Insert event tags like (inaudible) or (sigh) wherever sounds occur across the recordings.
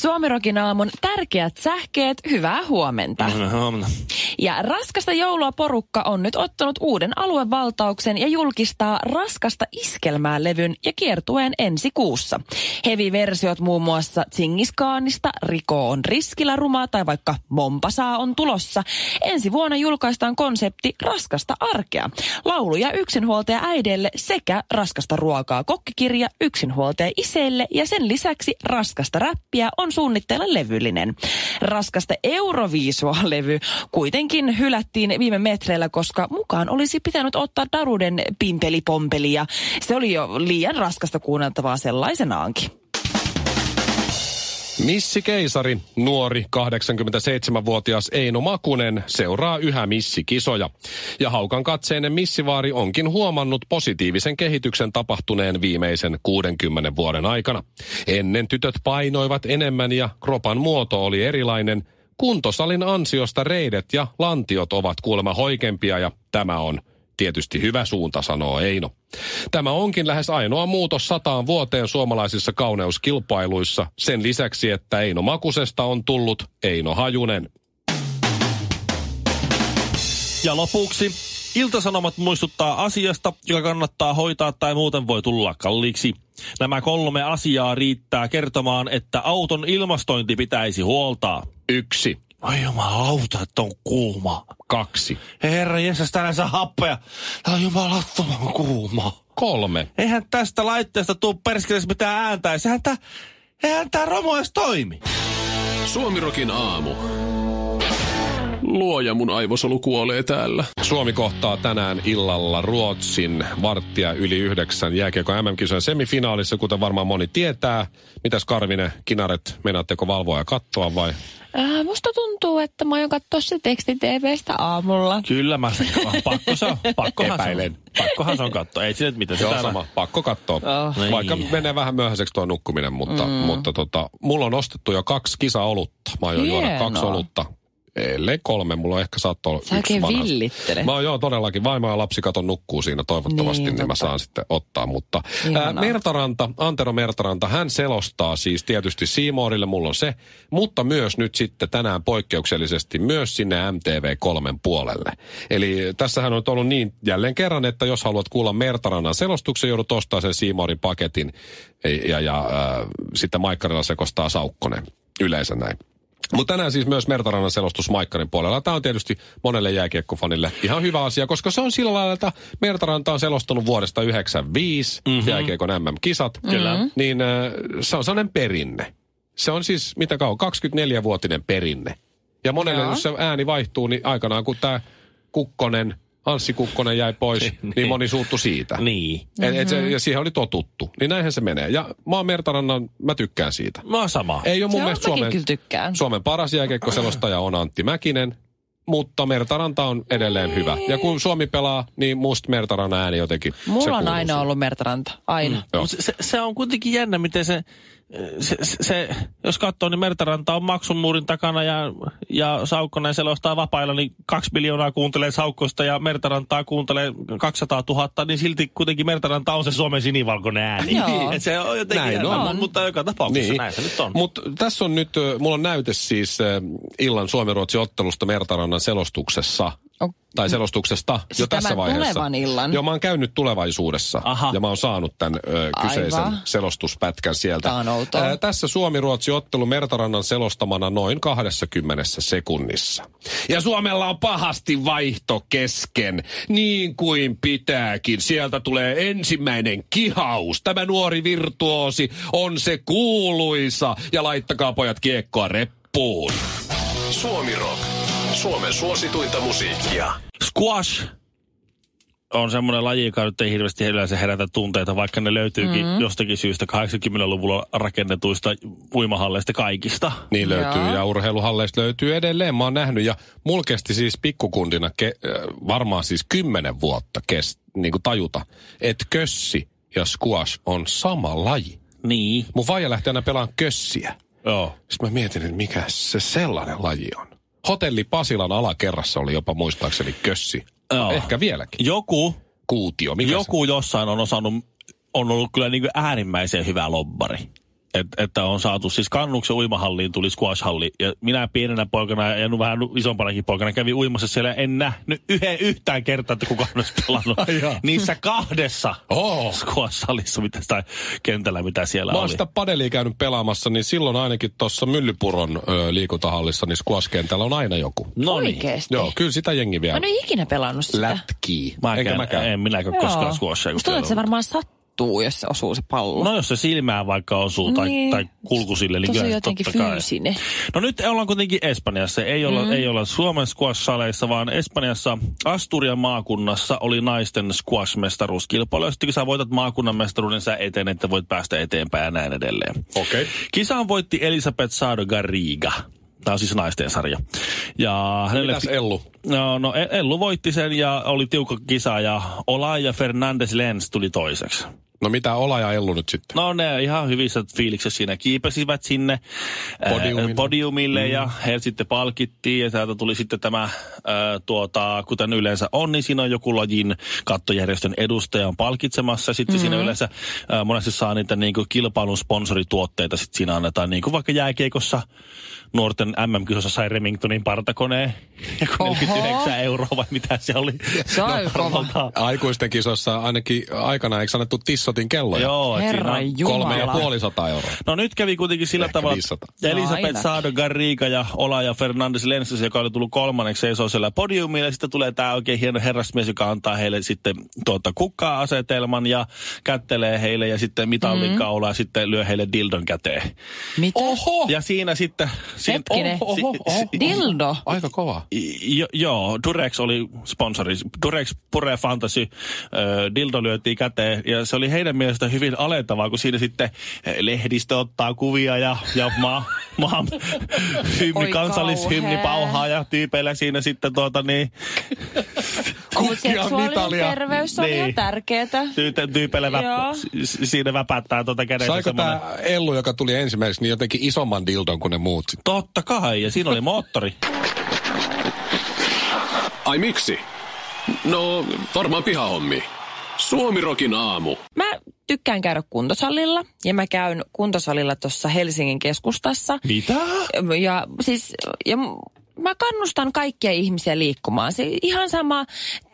Suomirokin aamun tärkeät sähkeet, hyvää huomenta. Huomenna. Ja raskasta joulua porukka on nyt ottanut uuden aluevaltauksen ja julkistaa raskasta iskelmää levyn ja kiertueen ensi kuussa. Heavy-versiot muun muassa Tsingiskaanista, Riko on riskillä rumaa tai vaikka Mompasaa on tulossa. Ensi vuonna julkaistaan konsepti Raskasta arkea. Lauluja yksinhuoltaja äideille sekä raskasta ruokaa kokkikirja yksinhuoltaja iseille ja sen lisäksi raskasta räppiä on suunnitteilla levyllinen. Raskasta Euroviisua-levy kuitenkin hylättiin viime metreillä, koska mukaan olisi pitänyt ottaa Daruden pimpelipompeli ja se oli jo liian raskasta kuunneltavaa sellaisenaankin. Missi Keisari, nuori 87-vuotias Eino Makunen, seuraa yhä missikisoja. Ja haukan katseinen missivaari onkin huomannut positiivisen kehityksen tapahtuneen viimeisen 60 vuoden aikana. Ennen tytöt painoivat enemmän ja kropan muoto oli erilainen. Kuntosalin ansiosta reidet ja lantiot ovat kuulemma hoikempia ja tämä on tietysti hyvä suunta, sanoo Eino. Tämä onkin lähes ainoa muutos sataan vuoteen suomalaisissa kauneuskilpailuissa, sen lisäksi, että Eino Makusesta on tullut Eino Hajunen. Ja lopuksi Iltasanomat muistuttaa asiasta, joka kannattaa hoitaa tai muuten voi tulla kalliiksi. Nämä kolme asiaa riittää kertomaan, että auton ilmastointi pitäisi huoltaa. Yksi, Ai jumalauta, että on kuuma. kaksi, Herra Jeesus, täällä ei saa happea. Tää on jumalattoman kuuma. kolme. Eihän tästä laitteesta tuu perskeleessä mitään ääntä. Sehän tää, eihän tää romu edes toimi. Suomirokin aamu. Luoja mun aivosolu kuolee täällä. Suomi kohtaa tänään illalla Ruotsin varttia yli yhdeksän jääkiekko MM-kisojen semifinaalissa, kuten varmaan moni tietää. Mitäs Karvinen, Kinaret, menaatteko valvoa ja katsoa vai? Äh, musta tuntuu, että mä aion katsoa se teksti TVstä aamulla. Kyllä mä sen (laughs) pakko se on. Pakkohan Epäilen. se on. Pakkohan se on katsoa. Ei siinä mitään. Se täällä- sama. Pakko katsoa. Oh. Niin. Vaikka menee vähän myöhäiseksi tuo nukkuminen, mutta, mm. mutta tota, mulla on ostettu jo kaksi kisaolutta. Mä aion juoda kaksi olutta. Ellei kolme, mulla on ehkä saattoi olla Sä yksi villittele. Mä oon joo todellakin, vaimo ja lapsi katon nukkuu siinä toivottavasti, Niin, niin, mä saan sitten ottaa. Mutta ää, Mertaranta, Antero Mertaranta, hän selostaa siis tietysti Siimoorille, mulla on se, mutta myös nyt sitten tänään poikkeuksellisesti myös sinne MTV3 puolelle. Eli tässähän on ollut niin jälleen kerran, että jos haluat kuulla Mertarannan selostuksen, joudut ostaa sen Siimoorin paketin ja, ja ää, sitten Maikkarilla sekostaa Saukkonen. Yleensä näin. Mutta tänään siis myös Mertarannan selostus Maikkarin puolella. Tämä on tietysti monelle jääkiekkofanille ihan hyvä asia, koska se on sillä lailla, että Mertaranta on selostanut vuodesta 1995 mm-hmm. jääkiekon MM-kisat. Kyllä. Niin äh, se on sellainen perinne. Se on siis, mitä kauan, 24-vuotinen perinne. Ja monelle, Joo. jos se ääni vaihtuu, niin aikanaan kun tämä Kukkonen, Anssi Kukkonen jäi pois, (laughs) niin moni suuttu siitä. Niin. Et, et se, ja siihen oli totuttu. Niin näinhän se menee. Ja mä oon Mertarannan, mä tykkään siitä. Mä oon sama. Ei ole mun Se on, mielestä Suomen. Suomen paras jääkiekkoselostaja on Antti Mäkinen, mutta Mertaranta on edelleen hyvä. Ja kun Suomi pelaa, niin musta Mertarannan ääni jotenkin Mulla on aina siihen. ollut Mertaranta. Aina. Mm. Se, se, on kuitenkin jännä, miten se, se, se, jos katsoo, niin Mertaranta on maksun muurin takana ja, ja Saukkonen selostaa vapailla, niin kaksi miljoonaa kuuntelee Saukkosta ja Mertarantaa kuuntelee 200 000, niin silti kuitenkin Mertaranta on se Suomen sinivalkoinen ääni. Joo. (laughs) Et se on jotenkin Näin jännä, on. mutta joka tapauksessa näin se nyt on. Mutta tässä on nyt, ö, mulla on näyte siis ö, illan Suomi-Ruotsi ottelusta Mertarannan selostuksessa. O- Tai selostuksesta Siis jo tässä vaiheessa. tulevan illan? Joo, mä oon käynyt tulevaisuudessa. Aha. Ja mä oon saanut tämän ö, kyseisen Aivan. selostuspätkän sieltä. Tää on outoa. Ää, tässä Suomi-Ruotsi ottelu Mertarannan selostamana noin 20 sekunnissa. Ja Suomella on pahasti vaihto kesken, niin kuin pitääkin. Sieltä tulee ensimmäinen kihaus. Tämä nuori virtuosi on se kuuluisa. Ja laittakaa pojat kiekkoa reppuun. Suomi Rock. Suomen suosituinta musiikkia. Squash on semmoinen laji, joka nyt ei hirveästi yleensä herätä tunteita, vaikka ne löytyykin mm-hmm. jostakin syystä 80-luvulla rakennetuista uimahalleista kaikista. Niin löytyy Joo. ja urheiluhalleista löytyy edelleen. Mä oon nähnyt ja mulla kesti siis pikkukundina ke, äh, varmaan siis kymmenen vuotta kest, niin kuin tajuta, että kössi ja squash on sama laji. Niin. Mun vaija lähti aina pelaamaan kössiä. Joo. Sitten mä mietin, että mikä se sellainen laji on. Hotelli Pasilan alakerrassa oli jopa muistaakseni kössi. Joo. Ehkä vieläkin. Joku, Kuutio. Mikä joku jossain on osannut, on ollut kyllä niin kuin äärimmäisen hyvä lobbari. Et, että on saatu, siis kannuksen uimahalliin tuli squash-halli. Ja minä pienenä poikana ja nu- vähän isompanakin poikana kävin uimassa siellä. En nähnyt yhden yhtään kertaa, että kukaan olisi pelannut (laughs) niissä kahdessa Oo. squash-hallissa, mitä sitä kentällä, mitä siellä Mä oli. oon sitä padelia käynyt pelaamassa, niin silloin ainakin tuossa Myllypuron ö, liikuntahallissa, niin squash-kentällä on aina joku. No niin. Oikeesti. Joo, kyllä sitä jengi vielä Mä en ole ikinä pelannut sitä. lätkii. Mä Enkä en, mäkään. en minäkään koskaan squashia. Musta tuntuu, että se varmaan sattuu, jos se osuu se pallo. No jos se silmään vaikka osuu tai, Niin. tai kulkusille, niin Tosi kyllä jotenkin totta kai. fyysinen. No nyt ollaan kuitenkin Espanjassa. Ei olla, mm. ei olla Suomen squash-saleissa, vaan Espanjassa Asturian maakunnassa oli naisten squash-mestaruuskilpailu. Ja sitten kun sä voitat maakunnan mestaruuden, sä etenet, että voit päästä eteenpäin ja näin edelleen. Okei. Kisaan voitti Elisabeth Sado Garriga. Tämä on siis naisten sarja. Ja hänelle... Mitäs Ellu? No, no E- Ellu voitti sen ja oli tiukka kisa ja Olaja Fernandes Lenz tuli toiseksi. No mitä Ola ja Ellu nyt sitten? No ne ihan hyvissä fiiliksissä siinä kiipesivät sinne ää, Podiumille. podiumille mm. ja he sitten palkittiin ja täältä tuli sitten tämä, ää, tuota, kuten yleensä on, niin siinä on joku lajin kattojärjestön edustaja on palkitsemassa. Sitten mm-hmm. siinä yleensä ää, monesti saa niitä niin kuin kilpailun sponsorituotteita, sitten siinä annetaan niin kuin vaikka jääkeikossa nuorten MM-kisossa sai Remingtonin partakoneen, (laughs) joku Oho. 49 euroa vai mitä se oli. Se on arvoltaan. Aikuisten kisossa ainakin aikana eikö annettu Tissotin kelloja? Joo, Jumala. Kolme ja puoli sata euroa. No nyt kävi kuitenkin sillä Ehkä tavalla, 500. että Elisabeth Ainakin. Sado Garriga ja Ola ja Fernandes Lenses, joka oli tullut kolmanneksi, seisoo siellä podiumilla. Ja sitten tulee tämä oikein hieno herrasmies, joka antaa heille sitten tuota kukkaa-asetelman ja kättelee heille ja sitten mitallin mm. kaula ja sitten lyö heille dildon käteen. Mitä? Oho! Ja siinä sitten... Siinä, Hetkinen. Oho, oho. Dildo. Aika kova. Jo, joo, Durex oli sponsori. Durex Pure Fantasy äh, dildo lyötiin käteen ja se oli heidän mielestä hyvin alentavaa, kun siinä sitten äh, lehdistö ottaa kuvia ja, ja maa, maa hymni, kansallishymni pauhaa ja tyypeillä siinä sitten tuota niin, (laughs) Kukkia mitalia. terveys on Niin. ihan tärkeetä. tyyte, tyypeillä vä, siinä väpättää tuota kädessä Saiko semmoinen. tämä Ellu, joka tuli ensimmäiseksi, niin jotenkin isomman dildon kuin ne muut? sit? Totta kai, ja siinä oli moottori. Ai miksi? No, varmaan pihahommi. Suomirokin aamu. Mä tykkään käydä kuntosalilla ja mä käyn kuntosalilla tuossa Helsingin keskustassa. Mitä? Ja siis, ja mä kannustan kaikkia ihmisiä liikkumaan. Se ihan sama,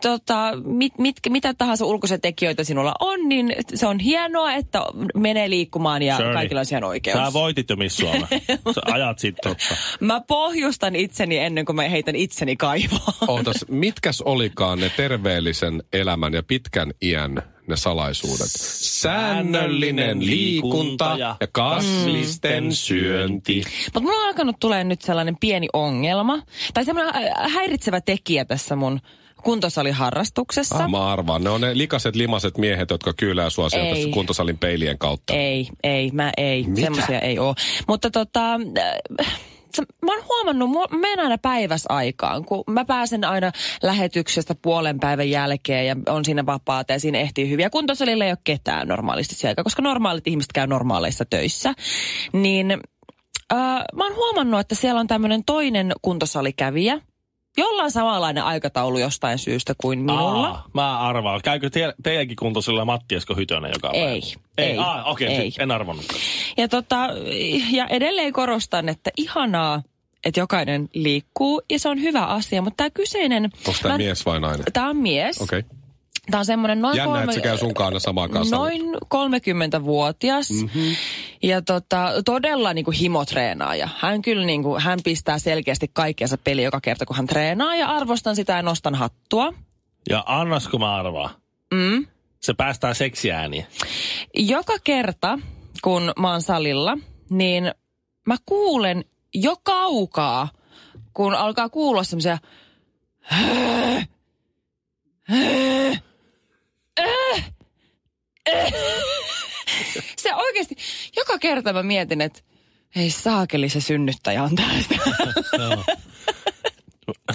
tota, mit, mit, mitä tahansa ulkoisia tekijöitä sinulla on, niin se on hienoa, että menee liikkumaan ja Shirley, kaikilla on siihen oikeus. Sä voitit jo Miss. (laughs) Sä ajat sitten totta. Mä pohjustan itseni ennen kuin mä heitän itseni kaivoon. Ootas, mitkäs olikaan ne terveellisen elämän ja pitkän iän ne salaisuudet? Säännöllinen liikunta ja kasvisten syönti. Mutta mulla on alkanut tulee nyt sellainen pieni ongelma, tai semmoinen äh, häiritsevä tekijä tässä mun kuntosaliharrastuksessa. Ah, mä arvaan. Ne on ne likaset limaset miehet, jotka kyylää sua sieltä Ei. kuntosalin peilien kautta. Ei, ei, mä ei. Mitä? Semmoisia ei ole. Mutta tota, äh, se- mä oon huomannut, mä menen aina päiväsaikaan, kun mä pääsen aina lähetyksestä puolen päivän jälkeen ja on siinä vapaata ja siinä ehtii hyviä. Kuntosalilla ei ole ketään normaalisti aika, koska normaalit ihmiset käy normaaleissa töissä. Niin äh, mä oon huomannut, että siellä on tämmöinen toinen kuntosalikävijä, jolla on samanlainen aikataulu jostain syystä kuin minulla. Aa, mä arvaan. Käykö te, teidänkin kuntoisella Matti Esko Hytönen joka päivä? Ei, Ei. ei, Ah, okei, ei. okay, en arvannut. Ja, tota, ja edelleen korostan, että ihanaa, että jokainen liikkuu ja se on hyvä asia, mutta tämä kyseinen... Onko tämä mies vai nainen? Tämä on mies. Okei. Okay. Tämä on semmoinen noin, Jännä, että se käy sunkaan aina samaan kanssa. noin 30-vuotias. Mm-hmm. Ja tota, todella niin kuin himotreenaaja. Hän kyllä niin kuin, hän pistää selkeästi kaikkeensa peli joka kerta, kun hän treenaa. Ja arvostan sitä ja nostan hattua. Ja annasko mä arvaa? Mm. Se päästää seksiääniä. Joka kerta, kun mä oon salilla, niin mä kuulen jo kaukaa, kun alkaa kuulua semmoisia se oikeasti, joka kerta mä mietin, että ei saakeli se synnyttäjä on tästä. (laughs)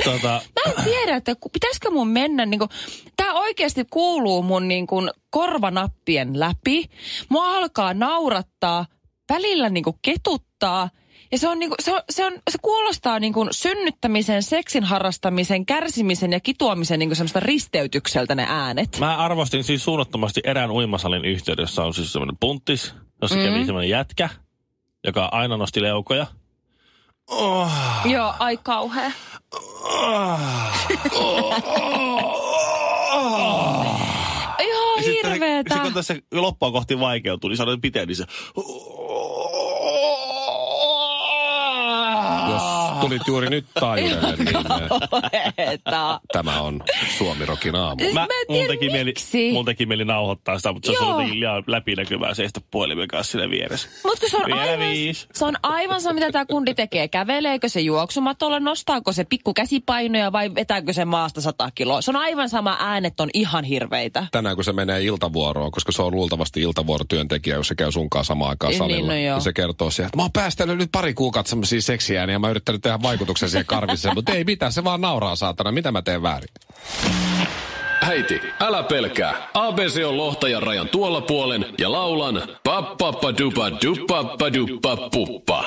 tota, Mä en tiedä, että pitäisikö mun mennä niinku, tää oikeasti kuuluu mun niinku korvanappien läpi. Mua alkaa naurattaa, välillä niinku ketuttaa. Ja se, on niinku, se, on, se, on, se kuulostaa niinku synnyttämisen, seksin harrastamisen, kärsimisen ja kituamisen niinku semmoista risteytykseltä ne äänet. mä arvostin siis suunnattomasti erään uimasalin yhteydessä on siis semmoinen punttis, jossa mm. kävi semmoinen jätkä, joka aina nosti leukoja. Oh, Joo, ai kauhea. Joo, Ja sitten se- hirveetä. Se, kun tässä loppua kohti vaikeutui, niin sanoin piteen, niin se... Jos tulit juuri nyt taajuudelle, niin (laughs) tämä on Suomi Rokin aamu. Mä mun teki, mieli, mun teki mieli nauhoittaa sitä, mutta se Joo. on liian läpinäkyvää seistä puhelimen kanssa siinä vieressä. Mutta se on, Vielä aivan, se on aivan se, mitä tämä kundi tekee. Käveleekö se juoksumatolla, nostaako se pikku käsipainoja vai vetääkö se maasta 100 kiloa? Se on aivan sama äänet on ihan hirveitä. Tänään kun se menee iltavuoroon, koska se on luultavasti iltavuorotyöntekijä, jos se käy sunkaan samaan aikaan Niin, salilla. no joo. ja se kertoo sieltä, että mä oon päästellyt nyt pari kuukautta semmoisia seksiääniä ja mä oon yrittänyt tehdä vaikutuksen siihen karvissa, mutta ei mitään, se vaan nauraa saatana. Mitä mä teen väärin? Äiti, älä pelkää. ABC on lohtajan rajan tuolla puolen ja laulan pappappadupa dupappaduppa puppa.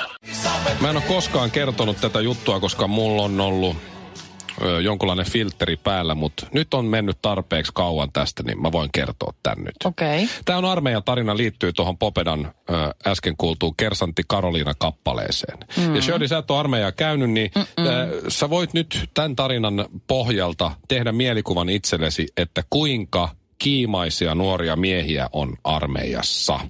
Mä en ole koskaan kertonut tätä juttua, koska mulla on ollut ö, jonkunlainen filtteri päällä, mutta nyt on mennyt tarpeeksi kauan tästä, niin mä voin kertoa tän nyt. Okei. Tämä on armeijan tarina liittyy tuohon Popedan ö, äsken kuultuun Kersantti Karoliina kappaleeseen. Mm. Ja Shirley, sä et ole armeijaa käynyt, niin ö, sä voit nyt tämän tarinan pohjalta tehdä mielikuvan itsellesi, että kuinka kiimaisia nuoria miehiä on armeijassa.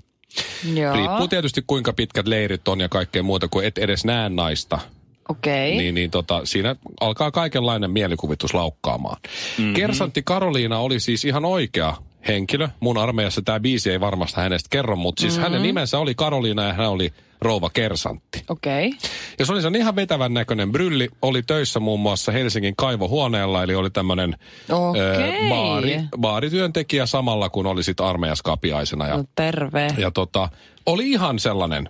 Joo. Riippuu tietysti kuinka pitkät leirit on ja kaikkea muuta, kun et edes näe naista. Okei. Niin, niin tota, siinä alkaa kaikenlainen mielikuvitus laukkaamaan. Mm-hmm. Kersantti Karoliina oli siis ihan oikea henkilö. Mun armeijassa tämä biisi ei varmasti hänestä kerro, mutta siis mm-hmm. hänen nimensä oli Karoliina ja hän oli rouva Kersantti. Okei. Ja se oli sen ihan vetävän näköinen brylli. Oli töissä muun muassa Helsingin kaivohuoneella, eli oli tämmöinen Okei. baari, baarityöntekijä samalla, kun oli sit armeijassa kapiaisena. Ja, No terve. ja tota, oli ihan sellainen,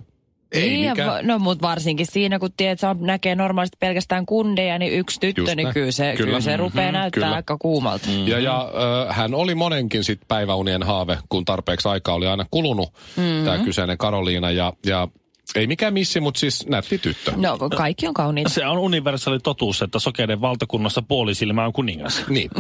ei Niin, mikään... No mutta varsinkin siinä, kun tiedät, sä näkee normaalisti pelkästään kundeja, niin yksi tyttö, Just niin kyllä se, Kyllä. kyllä. se rupeaa Mhm, näyttää kyllä. aika kuumalta. Mm. Ja, ja äh, hän oli monenkin sit päiväunien haave, kun tarpeeksi aikaa oli aina kulunut, mm-hmm. tämä kyseinen Karoliina. Ja, ja ei mikään missi, mutta siis nätti tyttö. No kaikki on kauniita. Se on universaali totuus, että sokeiden valtakunnassa puolisilmä on kuningas. Niin.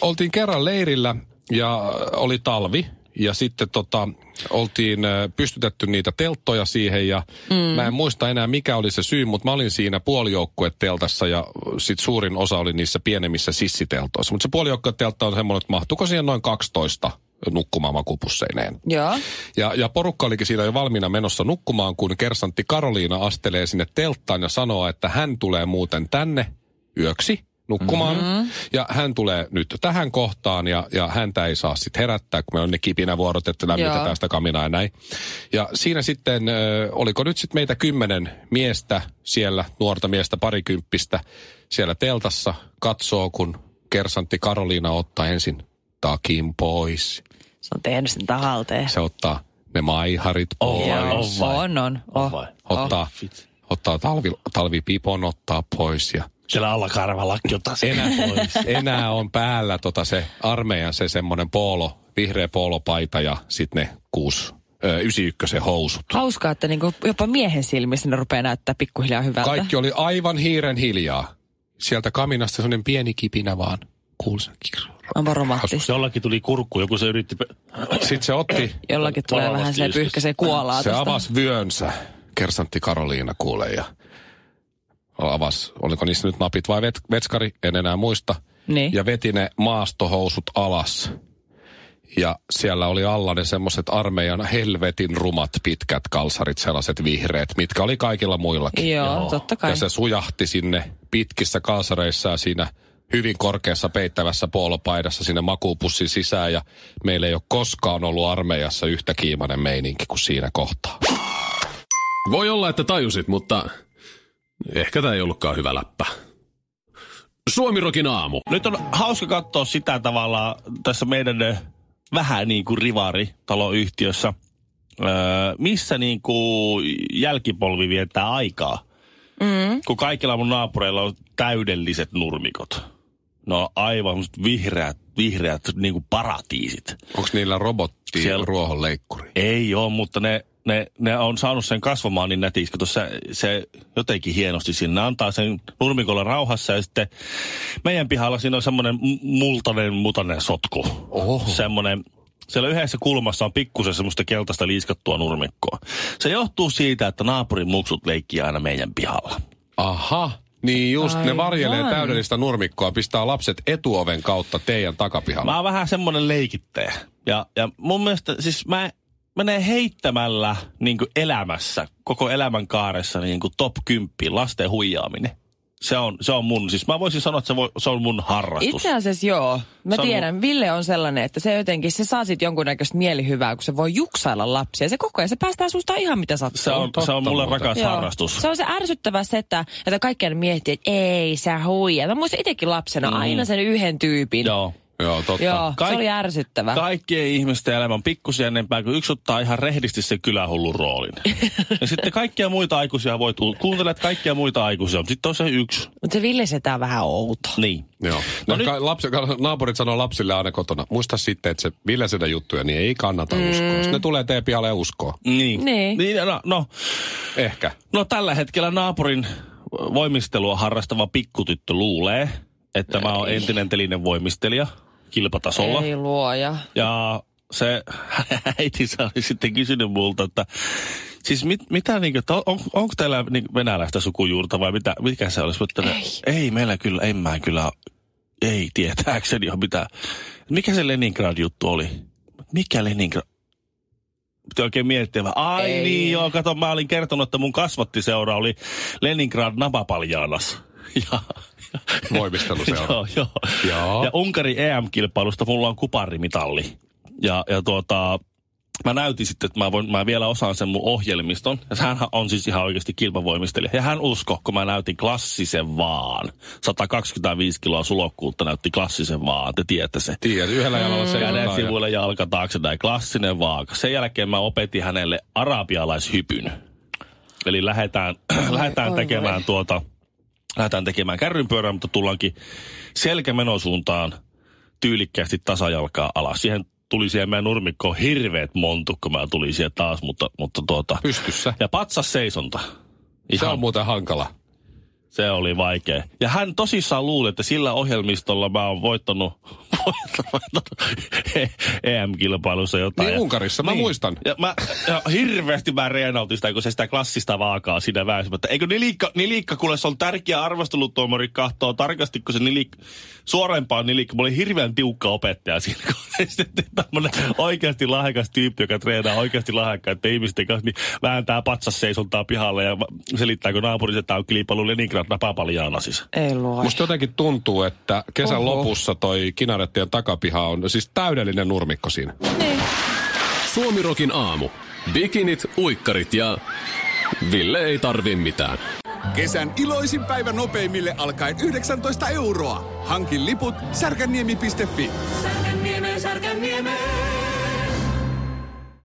Oltiin kerran leirillä ja oli talvi. Ja sitten tota, oltiin äh, pystytetty niitä telttoja siihen ja mm. mä en muista enää mikä oli se syy, mutta mä olin siinä puolijoukkueteltassa ja sit suurin osa oli niissä pienemmissä sissiteltoissa. Mutta se puolijoukkueteltta on semmoinen, että mahtuuko siihen noin 12 nukkumaan makupusseineen. Joo. Ja, ja porukka olikin siinä jo valmiina menossa nukkumaan, kun kersantti Karoliina astelee sinne telttaan ja sanoo, että hän tulee muuten tänne yöksi nukkumaan. Mm-hmm. Ja hän tulee nyt tähän kohtaan ja, ja häntä ei saa sitten herättää, kun meillä on ne kipinävuorot, että lämmitetään Joo. sitä kaminaa ja näin. Ja siinä sitten, ö, oliko nyt sitten meitä kymmenen miestä siellä, nuorta miestä parikymppistä siellä teltassa, katsoo, kun kersantti Karoliina ottaa ensin takin pois. Se on tehnyt sen tahalteen. Se ottaa ne maiharit pois. Joo, on on, Oh. vai? Ottaa, ottaa talvi, talvipipon ottaa pois ja Siellä alla karvalakki ottaa sen enää, pois. enää on päällä tota se armeijan se semmoinen poolo, vihreä poolopaita ja sitten ne kuusi, ö, 91 housut. Hauskaa, että niinku jopa miehen silmissä ne rupeaa näyttää pikkuhiljaa hyvältä. Kaikki oli aivan hiiren hiljaa. Sieltä kaminasta semmoinen pieni kipinä vaan. Kuulsi. Onpa romanttista. Jollakin tuli kurkku, joku se yritti... Sitten se otti, Jollakin tulee vähän se pyyhkäisee kuolaa se tosta. avasi vyönsä. Kersantti Karoliina kuulee ja avasi, oliko niissä nyt napit vai vet, vetskari, en enää muista. Niin. Ja veti ne maastohousut alas. Ja siellä oli alla ne semmoiset armeijan helvetin rumat pitkät kalsarit, sellaiset vihreät, mitkä oli kaikilla muillakin. Joo, Joo, totta kai. Ja se sujahti sinne pitkissä kalsareissa ja siinä hyvin korkeassa peittävässä puolopaidassa sinne makuupussin sisään. Ja meillä ei ole koskaan ollut armeijassa yhtä kiimainen meininki kuin siinä kohtaa. Voi olla, että tajusit, mutta ehkä tämä ei ollutkaan hyvä läppä. Suomirokin aamu. Nyt on hauska katsoa sitä tavallaan tässä meidän ö, vähän niin kuin rivari taloyhtiössä, öö, missä niin kuin jälkipolvi viettää aikaa. Mm. Kun kaikilla mun naapureilla on täydelliset nurmikot. Ne on aivan vihreät, vihreät niin kuin paratiisit. Onko niillä robotti Siellä- ruohonleikkuri? Ei ole, mutta ne, ne, ne on saanut sen kasvamaan niin nätiksi. Kato, se, se jotenkin hienosti sinne. Ne antaa sen nurmikolla rauhassa ja sitten meidän pihalla siinä on semmoinen multainen, mutainen sotku. Oho. Semmoinen, siellä yhdessä kulmassa on pikkusen semmoista keltaista liiskattua nurmikkoa. Se johtuu siitä, että naapurin muksut leikkii aina meidän pihalla. Aha. Niin just, ne Aivan. varjelee täydellistä nurmikkoa, pistää lapset etuoven kautta teidän takapihalla. Mä oon vähän semmoinen leikittäjä. Ja, ja mun mielestä siis mä menee heittämällä niin elämässä, koko elämän kaaressa niin kuin top 10 lasten huijaaminen. Se on, se on mun, siis mä voisin sanoa, että se, voi, se on mun harrastus. Itse asiassa joo. Mä Se on tiedän, Ville on sellainen, että se jotenkin, se saa sit jonkunnäköistä mielihyvää, kun se voi juksailla lapsia. Se koko ajan, se päästää susta ihan mitä sattuu. se on, se on mulle muuten. rakas Joo. harrastus. Se on se ärsyttävä se, että, että kaikki aina miettii, että ei, sä huijaa. Mä muistan itsekin lapsena mm. aina sen yhden tyypin. Joo. Joo, totta. Joo, Kaik- se oli ärsyttävä. Kaikkien ihmisten elämä on pikkusen enempää, kun yksi ottaa ihan rehdisti sen kylähullun roolin. (laughs) ja sitten kaikkia muita aikuisia voi tulla. Kuuntelet kaikkia muita aikuisia, mutta sitten on se yksi. Mutta se Ville setä on vähän outo. Niin. Joo. No No, nyt- lapsi, naapurit sanoo lapsille aina kotona, muista sitten, että se Ville Sedä juttuja, niin ei kannata mm. uskoa. Sitten ne tulee teidän pihalle ja uskoo. Niin. Niin. niin no, no, Ehkä. no, tällä hetkellä naapurin voimistelua harrastava pikkutyttö luulee, että mä oon entinen telinen voimistelija kilpatasolla. Ei luoja. Ja se (laughs) äitinsä oli sitten kysynyt multa, että siis mit, mitä niinku, on, onko teillä niinku venäläistä sukujuurta vai mitä, mikä se olisi? Mutta ei. ei meillä kyllä, en mä kyllä, ei tietääkseni ole mitään. Mikä se Leningrad-juttu oli? Mikä Leningrad? Piti oikein miettiä, ai Ei. niin joo, kato mä olin kertonut, että mun kasvattiseura oli Leningrad Napapaljanas. (laughs) Ja, Voimisteluseura. (laughs) joo, joo. Joo. Ja Unkarin EM-kilpailusta mulla on kuparimitalli. Ja, ja tuota, mä näytin sitten, että mä, voin, mä vielä osaan sen mun ohjelmiston. Ja hän on siis ihan oikeasti kilpavoimistelija. Ja hän usko, kun mä näytin klassisen vaan. 125 kiloa sulokkuutta näytti klassisen vaan, te tiedätte se. Tiedät, yhdellä jalalla se Kädet sivuille jalka taakse, näin klassinen vaaka. Sen jälkeen mä opetin hänelle arabialaishypyn. Eli lähdetään, (clears throat) lähdetään oi tekemään voi. tuota, lähdetään tekemään kärrynpyörää, mutta tullaankin selkämenosuuntaan tyylikkäästi tasajalkaa alas. Siihen tuli siihen meidän nurmikkoon hirveät montu, kun mä tulin siihen taas, mutta, mutta tuota... Pystyssä. Ja patsas seisonta. Se on muuten hankala. Se oli vaikea. Ja hän tosissaan luuli, että sillä ohjelmistolla mä oon voittanut, voittanut (laughs) EM-kilpailussa jotain. Niin Ja- Unkarissa, mä muistan. Ja mä ja hirveästi mä reenautin sitä, kun se sitä klassista vaakaa siinä väessä. Mutta eikö nilikka, nilikka, kuule se on tärkeä arvostelutuomari kahtoo tarkasti, kun se nilik, suorempaa nilikka. Mulla oli hirveän tiukka opettaja siinä, kun (laughs) sitten tämmönen oikeasti lahjakas tyyppi, joka treenaa oikeasti lahjakkaiden ihmisten kanssa, niin vääntää patsas seisontaa pihalle ja selittää, kun naapuri se on kilpailu Leningrad napapaljaana siis. Ei luoja. Musta jotenkin tuntuu, että kesän Oho. lopussa toi Kinarettien takapiha on siis täydellinen nurmikko siinä. Suomirokin aamu. Bikinit, uikkarit ja... Ville ei tarvi mitään. Kesän iloisin päivä nopeimille alkaen 19 euroa. Hankin liput särkänniemi.fi. Särkänniemeen, särkänniemeen.